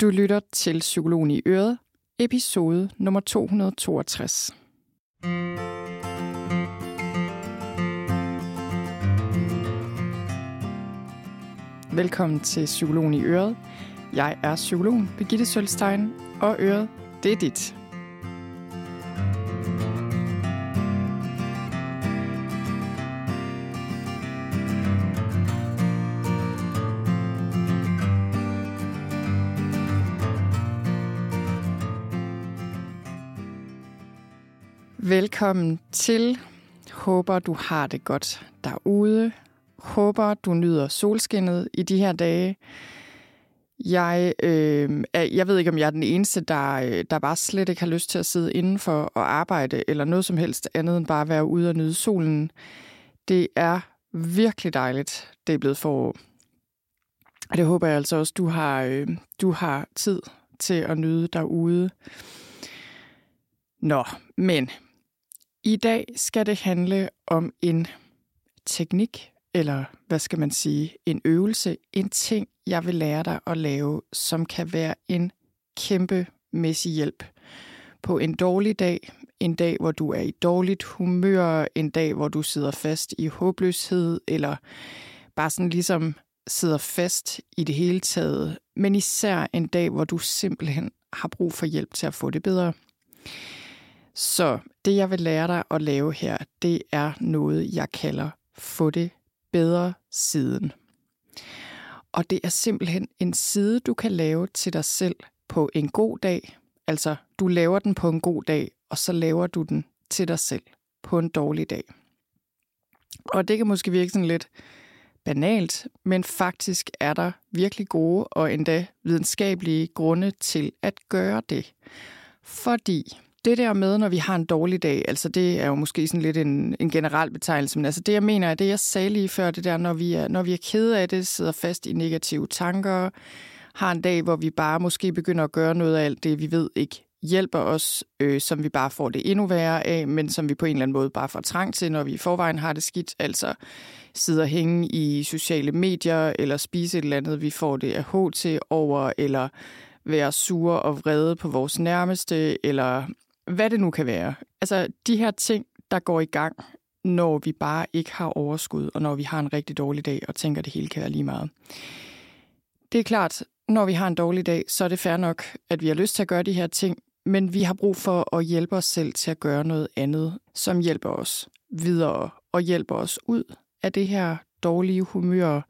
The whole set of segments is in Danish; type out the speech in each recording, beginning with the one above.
Du lytter til Psykologen i Øret, episode nummer 262. Velkommen til Psykologen i Øret. Jeg er psykologen Birgitte Sølstein, og Øret, det er dit. Velkommen til. Håber, du har det godt derude. Håber, du nyder solskinnet i de her dage. Jeg, øh, jeg ved ikke, om jeg er den eneste, der, øh, der bare slet ikke har lyst til at sidde indenfor og arbejde, eller noget som helst andet end bare at være ude og nyde solen. Det er virkelig dejligt, det er blevet forår. Og det håber jeg altså også, du har, øh, du har tid til at nyde derude. Nå, men i dag skal det handle om en teknik, eller hvad skal man sige, en øvelse, en ting, jeg vil lære dig at lave, som kan være en kæmpemæssig hjælp på en dårlig dag, en dag, hvor du er i dårligt humør, en dag, hvor du sidder fast i håbløshed, eller bare sådan ligesom sidder fast i det hele taget, men især en dag, hvor du simpelthen har brug for hjælp til at få det bedre. Så det, jeg vil lære dig at lave her, det er noget, jeg kalder få det bedre siden. Og det er simpelthen en side, du kan lave til dig selv på en god dag. Altså, du laver den på en god dag, og så laver du den til dig selv på en dårlig dag. Og det kan måske virke sådan lidt banalt, men faktisk er der virkelig gode og endda videnskabelige grunde til at gøre det. Fordi det der med, når vi har en dårlig dag, altså det er jo måske sådan lidt en, en generel betegnelse, men altså det jeg mener er det, jeg sagde lige før, det der, når vi er, når vi er kede af det, sidder fast i negative tanker, har en dag, hvor vi bare måske begynder at gøre noget af alt det, vi ved ikke hjælper os, øh, som vi bare får det endnu værre af, men som vi på en eller anden måde bare får trang til, når vi i forvejen har det skidt, altså sidder og hænge i sociale medier, eller spise et eller andet, vi får det af til over, eller være sure og vrede på vores nærmeste, eller hvad det nu kan være. Altså de her ting, der går i gang, når vi bare ikke har overskud, og når vi har en rigtig dårlig dag, og tænker, at det hele kan være lige meget. Det er klart, når vi har en dårlig dag, så er det fair nok, at vi har lyst til at gøre de her ting, men vi har brug for at hjælpe os selv til at gøre noget andet, som hjælper os videre og hjælper os ud af det her dårlige humør,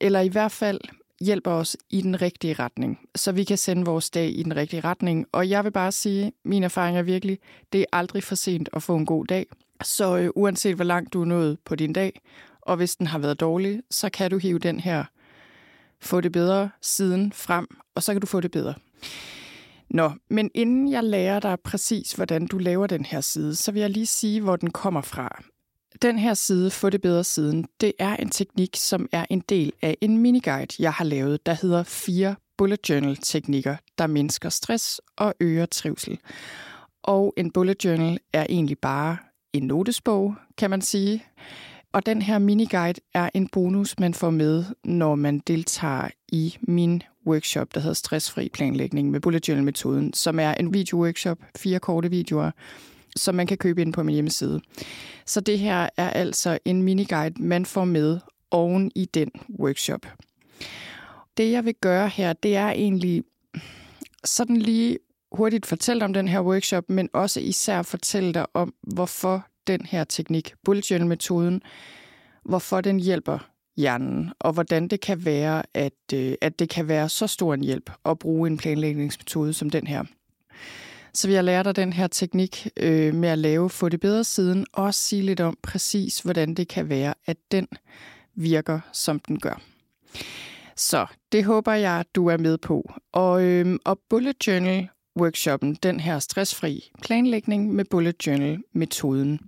eller i hvert fald hjælper os i den rigtige retning, så vi kan sende vores dag i den rigtige retning. Og jeg vil bare sige, min erfaring er virkelig, det er aldrig for sent at få en god dag. Så øh, uanset hvor langt du er nået på din dag, og hvis den har været dårlig, så kan du hive den her få det bedre siden frem, og så kan du få det bedre. Nå, men inden jeg lærer dig præcis, hvordan du laver den her side, så vil jeg lige sige, hvor den kommer fra. Den her side, Få det bedre siden, det er en teknik, som er en del af en miniguide, jeg har lavet, der hedder fire bullet journal teknikker, der mindsker stress og øger trivsel. Og en bullet journal er egentlig bare en notesbog, kan man sige. Og den her miniguide er en bonus, man får med, når man deltager i min workshop, der hedder Stressfri planlægning med bullet journal-metoden, som er en video-workshop, fire korte videoer, som man kan købe ind på min hjemmeside. Så det her er altså en miniguide, man får med oven i den workshop. Det jeg vil gøre her, det er egentlig sådan lige hurtigt fortælle om den her workshop, men også især fortælle dig om, hvorfor den her teknik, bullet journal-metoden, hvorfor den hjælper hjernen, og hvordan det kan være, at, øh, at det kan være så stor en hjælp at bruge en planlægningsmetode som den her. Så vi har lært dig den her teknik øh, med at lave Få det bedre siden, og også sige lidt om præcis, hvordan det kan være, at den virker, som den gør. Så det håber jeg, du er med på. Og, øh, og Bullet Journal workshoppen, den her stressfri planlægning med Bullet Journal-metoden.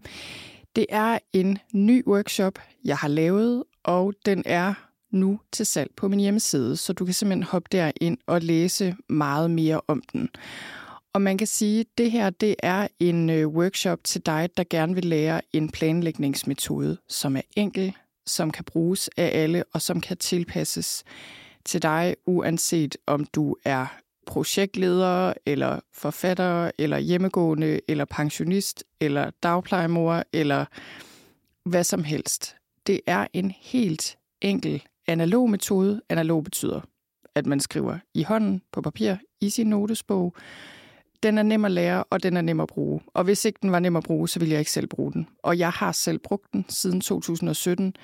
Det er en ny workshop, jeg har lavet, og den er nu til salg på min hjemmeside, så du kan simpelthen hoppe derind og læse meget mere om den. Og man kan sige, at det her det er en øh, workshop til dig, der gerne vil lære en planlægningsmetode, som er enkel, som kan bruges af alle og som kan tilpasses til dig, uanset om du er projektleder, eller forfatter, eller hjemmegående, eller pensionist, eller dagplejemor, eller hvad som helst. Det er en helt enkel analog metode. Analog betyder, at man skriver i hånden på papir i sin notesbog. Den er nem at lære, og den er nem at bruge. Og hvis ikke den var nem at bruge, så ville jeg ikke selv bruge den. Og jeg har selv brugt den siden 2017,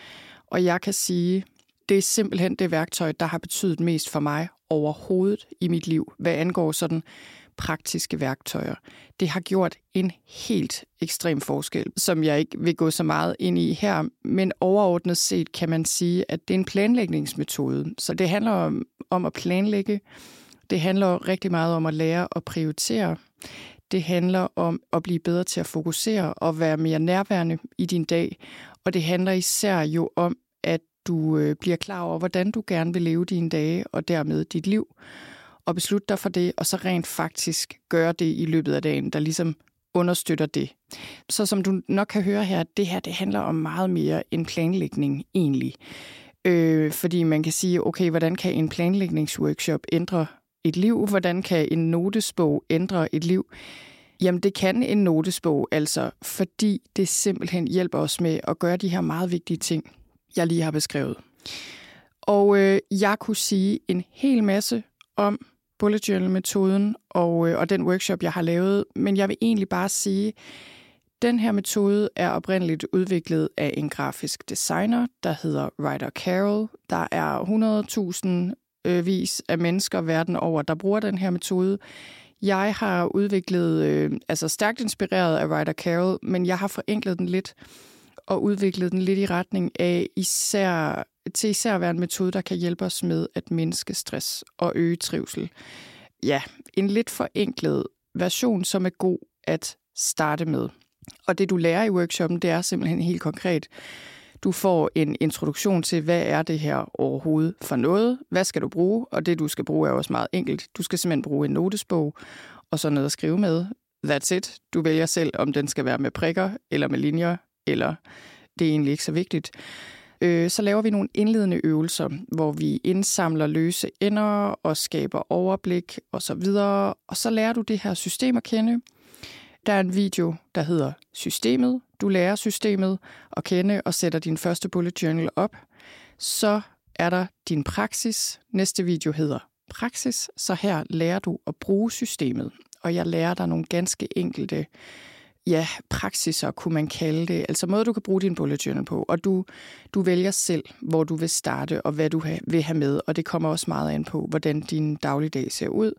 og jeg kan sige, det er simpelthen det værktøj, der har betydet mest for mig overhovedet i mit liv, hvad angår sådan praktiske værktøjer. Det har gjort en helt ekstrem forskel, som jeg ikke vil gå så meget ind i her, men overordnet set kan man sige, at det er en planlægningsmetode. Så det handler om, om at planlægge. Det handler rigtig meget om at lære at prioritere. Det handler om at blive bedre til at fokusere og være mere nærværende i din dag. Og det handler især jo om, at du øh, bliver klar over, hvordan du gerne vil leve dine dage og dermed dit liv og beslutte dig for det, og så rent faktisk gøre det i løbet af dagen, der ligesom understøtter det. Så som du nok kan høre her, det her det handler om meget mere end planlægning egentlig. Øh, fordi man kan sige, okay, hvordan kan en planlægningsworkshop ændre et liv? Hvordan kan en notesbog ændre et liv? Jamen det kan en notesbog altså, fordi det simpelthen hjælper os med at gøre de her meget vigtige ting, jeg lige har beskrevet. Og øh, jeg kunne sige en hel masse om bullet journal-metoden og, øh, og den workshop, jeg har lavet. Men jeg vil egentlig bare sige, den her metode er oprindeligt udviklet af en grafisk designer, der hedder Ryder Carroll. Der er 100.000 øh, vis af mennesker verden over, der bruger den her metode. Jeg har udviklet, øh, altså stærkt inspireret af Ryder Carroll, men jeg har forenklet den lidt og udviklet den lidt i retning af især til især at være en metode, der kan hjælpe os med at mindske stress og øge trivsel. Ja, en lidt forenklet version, som er god at starte med. Og det, du lærer i workshoppen, det er simpelthen helt konkret. Du får en introduktion til, hvad er det her overhovedet for noget? Hvad skal du bruge? Og det, du skal bruge, er også meget enkelt. Du skal simpelthen bruge en notesbog og så noget at skrive med. That's it. Du vælger selv, om den skal være med prikker eller med linjer, eller det er egentlig ikke så vigtigt øh, så laver vi nogle indledende øvelser, hvor vi indsamler løse ender og skaber overblik osv. Og, og så lærer du det her system at kende. Der er en video, der hedder Systemet. Du lærer systemet at kende og sætter din første bullet journal op. Så er der din praksis. Næste video hedder Praksis. Så her lærer du at bruge systemet. Og jeg lærer dig nogle ganske enkelte ja, praksiser, kunne man kalde det. Altså måde, du kan bruge din bullet journal på. Og du, du vælger selv, hvor du vil starte, og hvad du vil have med. Og det kommer også meget an på, hvordan din dagligdag ser ud.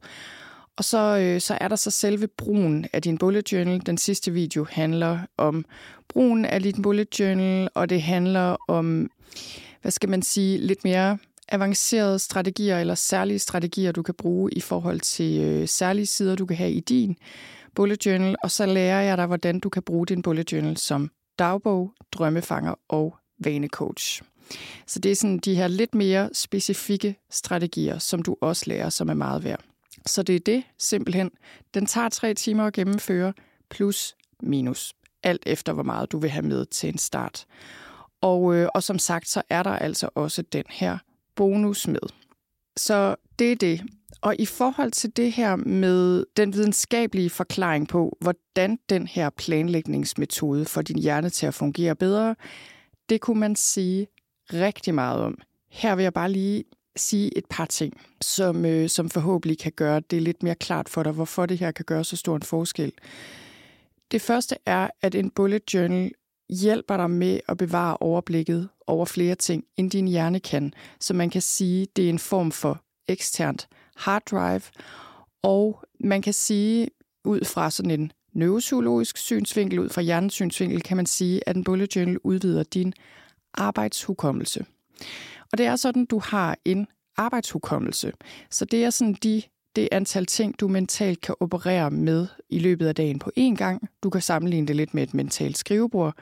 Og så, øh, så er der så selve brugen af din bullet journal. Den sidste video handler om brugen af din bullet journal, og det handler om, hvad skal man sige, lidt mere avancerede strategier eller særlige strategier, du kan bruge i forhold til øh, særlige sider, du kan have i din bullet journal, og så lærer jeg dig, hvordan du kan bruge din bullet journal som dagbog, drømmefanger og vanecoach. Så det er sådan de her lidt mere specifikke strategier, som du også lærer, som er meget værd. Så det er det simpelthen. Den tager tre timer at gennemføre, plus minus. Alt efter, hvor meget du vil have med til en start. Og, øh, og som sagt, så er der altså også den her bonus med. Så det er det. Og i forhold til det her med den videnskabelige forklaring på, hvordan den her planlægningsmetode får din hjerne til at fungere bedre, det kunne man sige rigtig meget om. Her vil jeg bare lige sige et par ting, som, øh, som forhåbentlig kan gøre det lidt mere klart for dig, hvorfor det her kan gøre så stor en forskel. Det første er, at en bullet journal hjælper dig med at bevare overblikket over flere ting, end din hjerne kan. Så man kan sige, det er en form for eksternt hard drive. Og man kan sige, ud fra sådan en neuropsykologisk synsvinkel, ud fra hjernens synsvinkel, kan man sige, at en bullet journal udvider din arbejdshukommelse. Og det er sådan, du har en arbejdshukommelse. Så det er sådan de, det antal ting, du mentalt kan operere med i løbet af dagen på én gang. Du kan sammenligne det lidt med et mentalt skrivebord.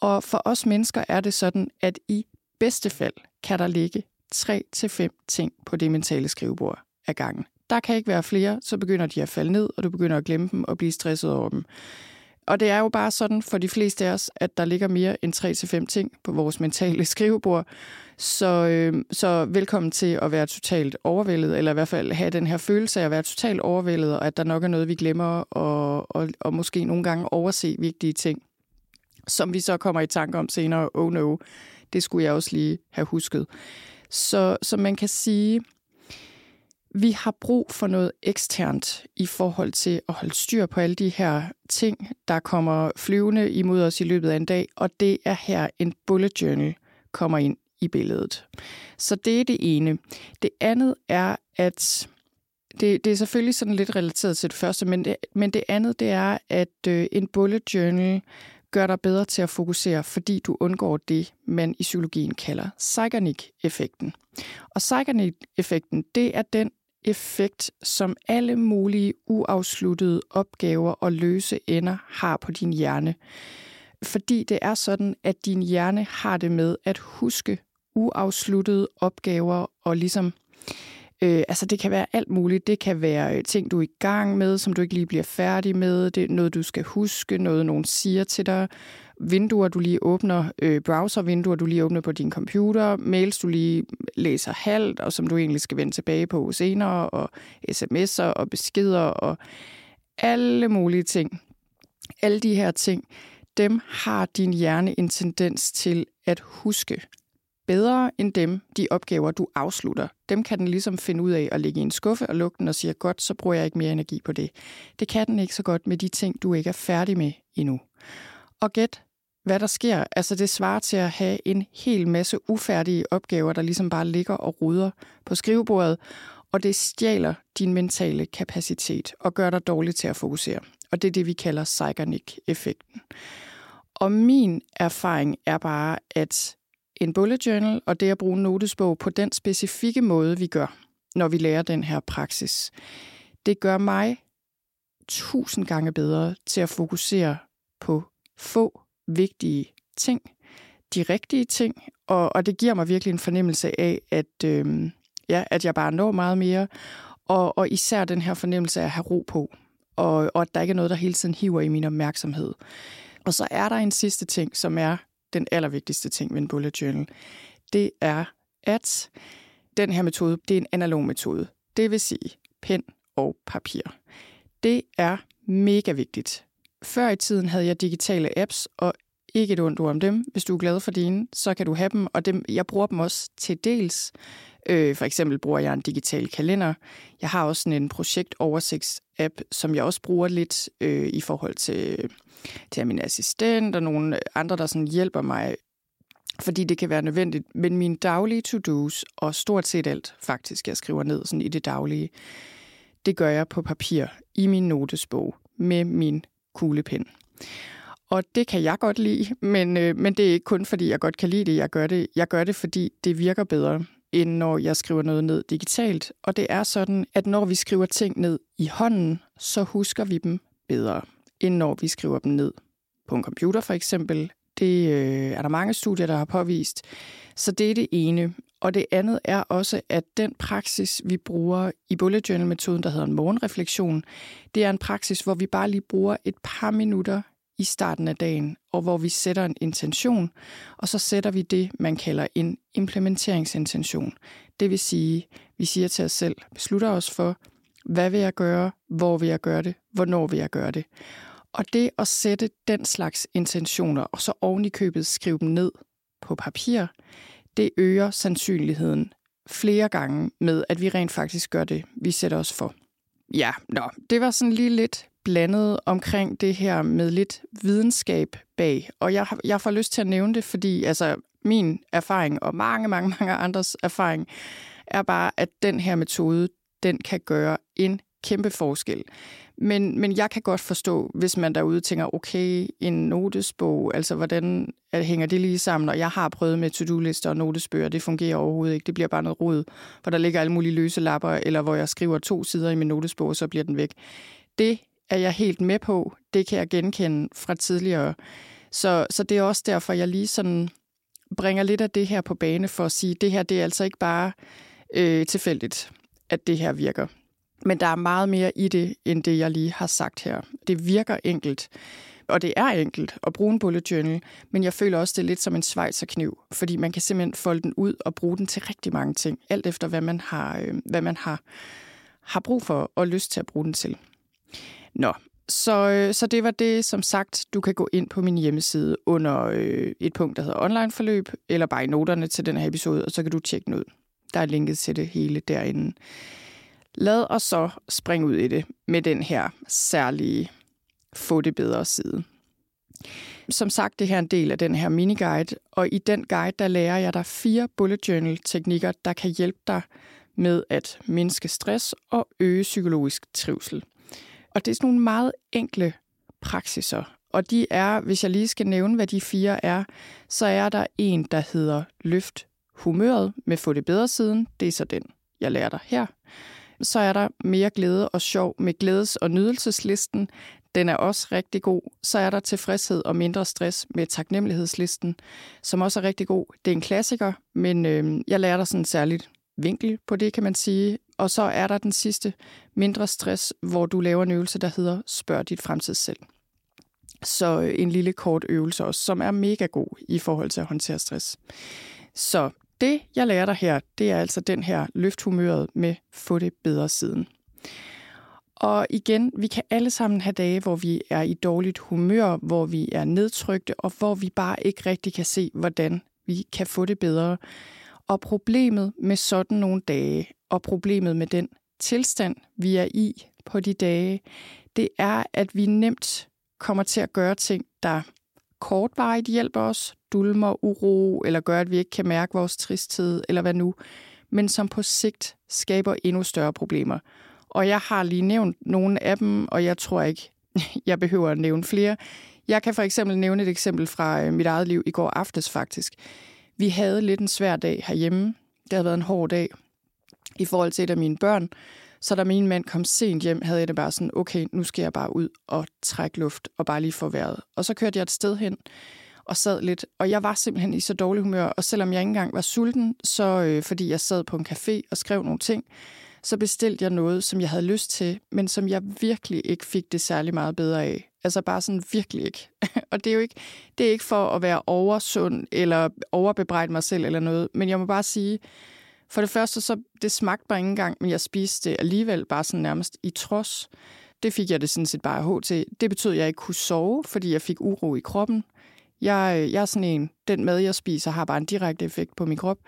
Og for os mennesker er det sådan, at i bedste fald kan der ligge 3-5 ting på det mentale skrivebord ad gangen. Der kan ikke være flere, så begynder de at falde ned, og du begynder at glemme dem og blive stresset over dem. Og det er jo bare sådan for de fleste af os, at der ligger mere end 3-5 ting på vores mentale skrivebord. Så, øh, så velkommen til at være totalt overvældet, eller i hvert fald have den her følelse af at være totalt overvældet, og at der nok er noget, vi glemmer, og, og, og måske nogle gange overse vigtige ting, som vi så kommer i tanke om senere. Oh no, det skulle jeg også lige have husket. Så, så man kan sige, vi har brug for noget eksternt i forhold til at holde styr på alle de her ting, der kommer flyvende imod os i løbet af en dag, og det er her en bullet journal kommer ind i billedet. Så det er det ene. Det andet er, at det, det er selvfølgelig sådan lidt relateret til det første, men det, men det andet det er, at øh, en bullet journal gør dig bedre til at fokusere, fordi du undgår det, man i psykologien kalder Zeigarnik-effekten. Og Zeigarnik-effekten, det er den effekt, som alle mulige uafsluttede opgaver og løse ender har på din hjerne. Fordi det er sådan, at din hjerne har det med at huske uafsluttede opgaver og ligesom Øh, altså det kan være alt muligt. Det kan være øh, ting, du er i gang med, som du ikke lige bliver færdig med. Det er noget, du skal huske, noget nogen siger til dig. Vinduer, du lige åbner, øh, browservinduer, du lige åbner på din computer. Mails, du lige læser halvt, og som du egentlig skal vende tilbage på senere. Og sms'er og beskeder og alle mulige ting. Alle de her ting, dem har din hjerne en tendens til at huske bedre end dem, de opgaver, du afslutter. Dem kan den ligesom finde ud af at lægge i en skuffe og lukke den og sige, godt, så bruger jeg ikke mere energi på det. Det kan den ikke så godt med de ting, du ikke er færdig med endnu. Og gæt, hvad der sker. Altså det svarer til at have en hel masse ufærdige opgaver, der ligesom bare ligger og ruder på skrivebordet, og det stjæler din mentale kapacitet og gør dig dårlig til at fokusere. Og det er det, vi kalder Zeigarnik-effekten. Og min erfaring er bare, at en bullet journal og det at bruge en notesbog på den specifikke måde, vi gør, når vi lærer den her praksis. Det gør mig tusind gange bedre til at fokusere på få vigtige ting, de rigtige ting, og, og det giver mig virkelig en fornemmelse af, at, øh, ja, at jeg bare når meget mere, og, og især den her fornemmelse af at have ro på, og, og at der ikke er noget, der hele tiden hiver i min opmærksomhed. Og så er der en sidste ting, som er den allervigtigste ting ved en bullet journal, det er, at den her metode, det er en analog metode. Det vil sige pen og papir. Det er mega vigtigt. Før i tiden havde jeg digitale apps, og ikke et ondt ord om dem. Hvis du er glad for dine, så kan du have dem, og dem, jeg bruger dem også til dels. Øh, for eksempel bruger jeg en digital kalender. Jeg har også sådan en projektoversigts-app, som jeg også bruger lidt øh, i forhold til, til min assistent og nogle andre, der sådan hjælper mig fordi det kan være nødvendigt. Men mine daglige to-dos, og stort set alt faktisk, jeg skriver ned sådan i det daglige, det gør jeg på papir i min notesbog med min kuglepen. Og det kan jeg godt lide, men, øh, men det er ikke kun fordi, jeg godt kan lide det. Jeg gør det, jeg gør det fordi det virker bedre end når jeg skriver noget ned digitalt. Og det er sådan, at når vi skriver ting ned i hånden, så husker vi dem bedre, end når vi skriver dem ned på en computer for eksempel. Det øh, er der mange studier, der har påvist. Så det er det ene. Og det andet er også, at den praksis, vi bruger i bullet journal-metoden, der hedder en morgenreflektion, det er en praksis, hvor vi bare lige bruger et par minutter i starten af dagen, og hvor vi sætter en intention, og så sætter vi det, man kalder en implementeringsintention. Det vil sige, vi siger til os selv, beslutter os for, hvad vil jeg gøre, hvor vil jeg gøre det, hvornår vil jeg gøre det. Og det at sætte den slags intentioner, og så oven i købet skrive dem ned på papir, det øger sandsynligheden flere gange med, at vi rent faktisk gør det, vi sætter os for. Ja, nå, det var sådan lige lidt blandet omkring det her med lidt videnskab bag. Og jeg, jeg får lyst til at nævne det, fordi altså, min erfaring og mange, mange, mange andres erfaring er bare, at den her metode, den kan gøre en kæmpe forskel. Men, men jeg kan godt forstå, hvis man derude tænker, okay, en notesbog, altså hvordan hænger det lige sammen? Og jeg har prøvet med to-do-lister og notesbøger, det fungerer overhovedet ikke. Det bliver bare noget rod, hvor der ligger alle mulige løse lapper, eller hvor jeg skriver to sider i min notesbog, og så bliver den væk. Det er jeg helt med på. Det kan jeg genkende fra tidligere. Så, så det er også derfor, jeg lige sådan bringer lidt af det her på bane for at sige, det her det er altså ikke bare øh, tilfældigt, at det her virker. Men der er meget mere i det, end det, jeg lige har sagt her. Det virker enkelt, og det er enkelt at bruge en bullet journal, men jeg føler også, det er lidt som en svejserkniv, fordi man kan simpelthen folde den ud og bruge den til rigtig mange ting, alt efter hvad man har, øh, hvad man har, har brug for og lyst til at bruge den til. Nå, så, øh, så det var det, som sagt, du kan gå ind på min hjemmeside under øh, et punkt, der hedder online forløb, eller bare i noterne til den her episode, og så kan du tjekke den ud. Der er linket til det hele derinde. Lad os så springe ud i det med den her særlige få det bedre side. Som sagt, det her er en del af den her miniguide, og i den guide, der lærer jeg dig fire bullet journal teknikker, der kan hjælpe dig med at mindske stress og øge psykologisk trivsel. Og det er sådan nogle meget enkle praksiser, og de er, hvis jeg lige skal nævne, hvad de fire er, så er der en, der hedder løft humøret med få det bedre siden. Det er så den, jeg lærer dig her. Så er der mere glæde og sjov med glædes- og nydelseslisten. Den er også rigtig god. Så er der tilfredshed og mindre stress med taknemmelighedslisten, som også er rigtig god. Det er en klassiker, men øh, jeg lærer dig sådan særligt vinkel på det, kan man sige. Og så er der den sidste, mindre stress, hvor du laver en øvelse, der hedder Spørg dit fremtid selv. Så øh, en lille kort øvelse også, som er mega god i forhold til at håndtere stress. Så det, jeg lærer dig her, det er altså den her løfthumøret med få det bedre siden. Og igen, vi kan alle sammen have dage, hvor vi er i dårligt humør, hvor vi er nedtrykte, og hvor vi bare ikke rigtig kan se, hvordan vi kan få det bedre. Og problemet med sådan nogle dage, og problemet med den tilstand, vi er i på de dage, det er, at vi nemt kommer til at gøre ting, der kortvarigt hjælper os, dulmer uro, eller gør, at vi ikke kan mærke vores tristhed, eller hvad nu, men som på sigt skaber endnu større problemer. Og jeg har lige nævnt nogle af dem, og jeg tror ikke, jeg behøver at nævne flere. Jeg kan for eksempel nævne et eksempel fra øh, mit eget liv i går aftes faktisk. Vi havde lidt en svær dag herhjemme. Det havde været en hård dag i forhold til et af mine børn. Så da min mand kom sent hjem, havde jeg det bare sådan, okay, nu skal jeg bare ud og trække luft og bare lige få vejret. Og så kørte jeg et sted hen og sad lidt, og jeg var simpelthen i så dårlig humør, og selvom jeg ikke engang var sulten, så øh, fordi jeg sad på en café og skrev nogle ting, så bestilte jeg noget, som jeg havde lyst til, men som jeg virkelig ikke fik det særlig meget bedre af. Altså bare sådan virkelig ikke. og det er jo ikke, det er ikke for at være oversund eller overbebrejde mig selv eller noget, men jeg må bare sige, for det første, så det smagte bare ikke engang, men jeg spiste det alligevel bare sådan nærmest i trods. Det fik jeg det sådan set bare hårdt til. Det betød, at jeg ikke kunne sove, fordi jeg fik uro i kroppen. Jeg, øh, jeg er sådan en, den mad, jeg spiser, har bare en direkte effekt på min krop.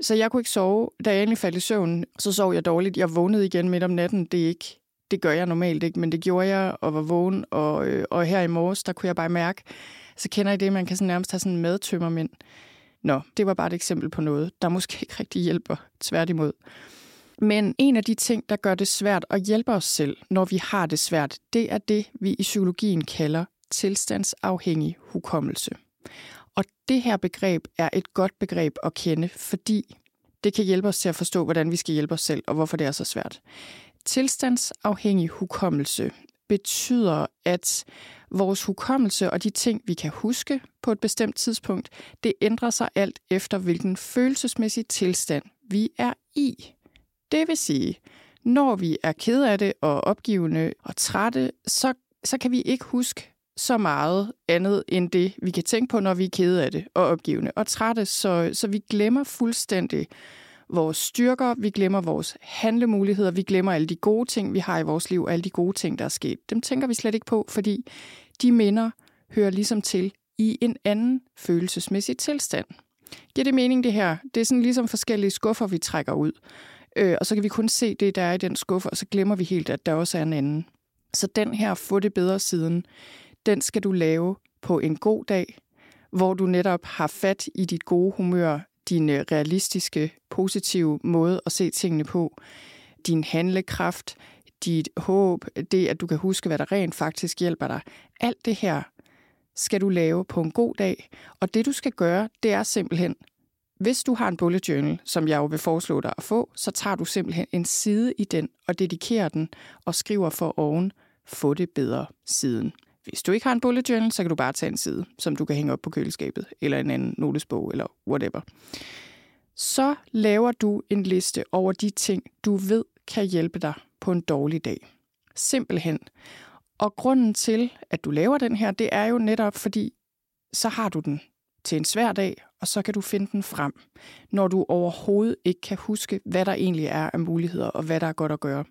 Så jeg kunne ikke sove. Da jeg endelig faldt i søvn, så sov jeg dårligt. Jeg vågnede igen midt om natten. Det, er ikke, det gør jeg normalt ikke, men det gjorde jeg og var vågen. Og, øh, og her i morges, der kunne jeg bare mærke, så kender I det, man kan sådan nærmest have sådan en madtømmermænd. Nå, det var bare et eksempel på noget, der måske ikke rigtig hjælper, tværtimod. Men en af de ting, der gør det svært at hjælpe os selv, når vi har det svært, det er det, vi i psykologien kalder tilstandsafhængig hukommelse. Og det her begreb er et godt begreb at kende, fordi det kan hjælpe os til at forstå, hvordan vi skal hjælpe os selv, og hvorfor det er så svært. Tilstandsafhængig hukommelse betyder, at vores hukommelse og de ting, vi kan huske på et bestemt tidspunkt, det ændrer sig alt efter, hvilken følelsesmæssig tilstand vi er i. Det vil sige, når vi er ked af det og opgivende og trætte, så, så kan vi ikke huske så meget andet end det, vi kan tænke på, når vi er kede af det og opgivende og trætte. Så, så vi glemmer fuldstændig vores styrker, vi glemmer vores handlemuligheder, vi glemmer alle de gode ting, vi har i vores liv, alle de gode ting, der er sket. Dem tænker vi slet ikke på, fordi de minder hører ligesom til i en anden følelsesmæssig tilstand. Giver det mening, det her? Det er sådan ligesom forskellige skuffer, vi trækker ud. Øh, og så kan vi kun se det, der er i den skuffe, og så glemmer vi helt, at der også er en anden. Så den her få det bedre siden, den skal du lave på en god dag, hvor du netop har fat i dit gode humør, din øh, realistiske, positive måde at se tingene på, din handlekraft, dit håb, det at du kan huske, hvad der rent faktisk hjælper dig. Alt det her skal du lave på en god dag, og det du skal gøre, det er simpelthen, hvis du har en bullet journal, som jeg jo vil foreslå dig at få, så tager du simpelthen en side i den og dedikerer den og skriver for oven, få det bedre siden. Hvis du ikke har en bullet journal, så kan du bare tage en side, som du kan hænge op på køleskabet, eller en anden notesbog, eller whatever. Så laver du en liste over de ting, du ved kan hjælpe dig på en dårlig dag. Simpelthen. Og grunden til, at du laver den her, det er jo netop fordi, så har du den til en svær dag, og så kan du finde den frem, når du overhovedet ikke kan huske, hvad der egentlig er af muligheder, og hvad der er godt at gøre.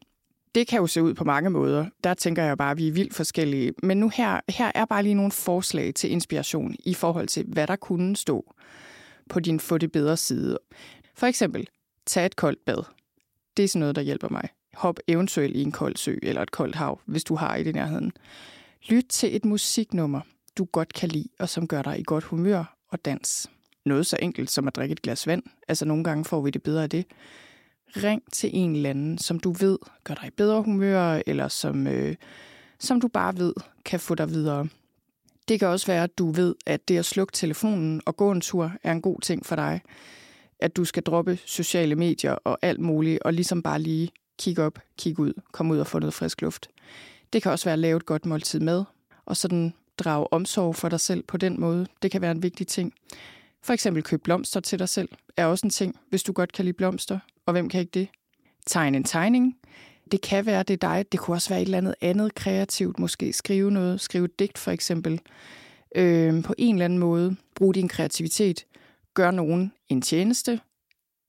Det kan jo se ud på mange måder. Der tænker jeg bare, at vi er vildt forskellige. Men nu her, her er bare lige nogle forslag til inspiration i forhold til, hvad der kunne stå på din få det bedre side. For eksempel, tag et koldt bad. Det er sådan noget, der hjælper mig. Hop eventuelt i en kold sø eller et koldt hav, hvis du har i det nærheden. Lyt til et musiknummer, du godt kan lide, og som gør dig i godt humør og dans. Noget så enkelt som at drikke et glas vand. Altså nogle gange får vi det bedre af det. Ring til en eller anden, som du ved gør dig i bedre humør, eller som, øh, som du bare ved kan få dig videre. Det kan også være, at du ved, at det at slukke telefonen og gå en tur er en god ting for dig. At du skal droppe sociale medier og alt muligt, og ligesom bare lige kigge op, kigge ud, komme ud og få noget frisk luft. Det kan også være at lave et godt måltid med, og sådan drage omsorg for dig selv på den måde. Det kan være en vigtig ting. For eksempel køb blomster til dig selv er også en ting, hvis du godt kan lide blomster. Og hvem kan ikke det? Tegne en tegning. Det kan være, det er dig. Det kunne også være et eller andet andet kreativt. Måske skrive noget. Skrive et digt for eksempel. Øh, på en eller anden måde. Brug din kreativitet. Gør nogen en tjeneste.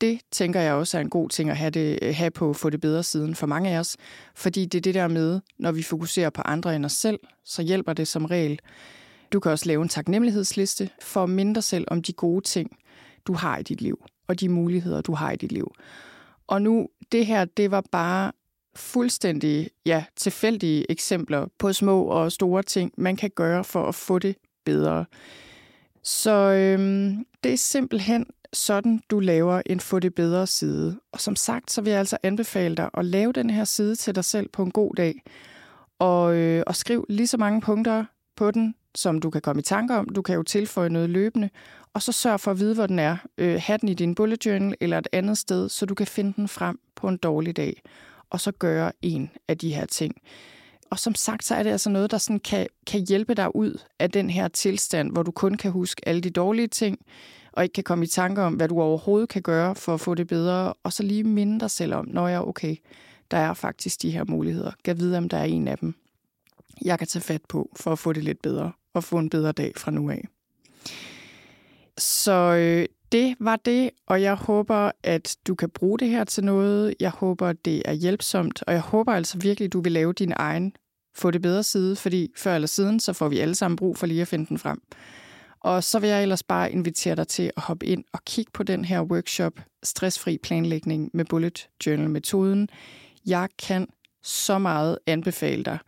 Det tænker jeg også er en god ting at have, det, have på få det bedre siden for mange af os. Fordi det er det der med, når vi fokuserer på andre end os selv, så hjælper det som regel. Du kan også lave en taknemmelighedsliste for at minde dig selv om de gode ting, du har i dit liv, og de muligheder, du har i dit liv. Og nu, det her, det var bare fuldstændig ja, tilfældige eksempler på små og store ting, man kan gøre for at få det bedre. Så øhm, det er simpelthen sådan, du laver en få det bedre side. Og som sagt, så vil jeg altså anbefale dig at lave den her side til dig selv på en god dag. Og, øh, og skriv lige så mange punkter på den, som du kan komme i tanke om. Du kan jo tilføje noget løbende, og så sørg for at vide, hvor den er. Øh, have den i din bullet journal eller et andet sted, så du kan finde den frem på en dårlig dag, og så gøre en af de her ting. Og som sagt, så er det altså noget, der sådan kan, kan hjælpe dig ud af den her tilstand, hvor du kun kan huske alle de dårlige ting, og ikke kan komme i tanke om, hvad du overhovedet kan gøre for at få det bedre, og så lige minde dig selv om, når jeg er okay, der er faktisk de her muligheder. Gav vide, om der er en af dem, jeg kan tage fat på for at få det lidt bedre og få en bedre dag fra nu af. Så øh, det var det, og jeg håber, at du kan bruge det her til noget. Jeg håber, det er hjælpsomt, og jeg håber altså virkelig, du vil lave din egen få det bedre side, fordi før eller siden, så får vi alle sammen brug for lige at finde den frem. Og så vil jeg ellers bare invitere dig til at hoppe ind og kigge på den her workshop, Stressfri planlægning med Bullet Journal-metoden. Jeg kan så meget anbefale dig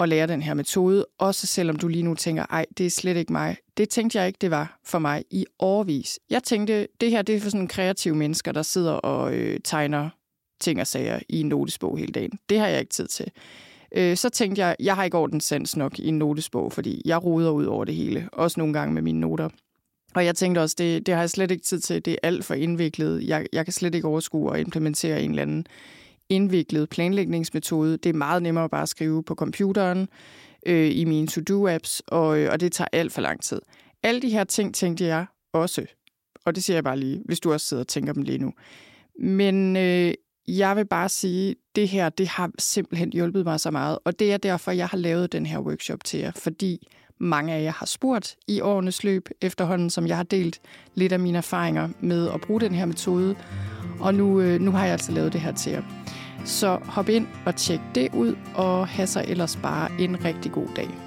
at lære den her metode, også selvom du lige nu tænker, ej, det er slet ikke mig. Det tænkte jeg ikke, det var for mig i årvis. Jeg tænkte, det her det er for sådan kreative mennesker, der sidder og øh, tegner ting og sager i en notesbog hele dagen. Det har jeg ikke tid til. Øh, så tænkte jeg, jeg har ikke ordenssans nok i en notesbog, fordi jeg roder ud over det hele, også nogle gange med mine noter. Og jeg tænkte også, det, det har jeg slet ikke tid til, det er alt for indviklet. Jeg, jeg kan slet ikke overskue at implementere en eller anden indviklet planlægningsmetode. Det er meget nemmere bare at skrive på computeren øh, i mine to-do-apps, og, øh, og det tager alt for lang tid. Alle de her ting tænkte jeg også, og det siger jeg bare lige, hvis du også sidder og tænker dem lige nu. Men øh, jeg vil bare sige, det her, det har simpelthen hjulpet mig så meget, og det er derfor, jeg har lavet den her workshop til jer, fordi mange af jer har spurgt i årenes løb efterhånden, som jeg har delt lidt af mine erfaringer med at bruge den her metode, og nu, øh, nu har jeg altså lavet det her til jer. Så hop ind og tjek det ud, og have sig ellers bare en rigtig god dag.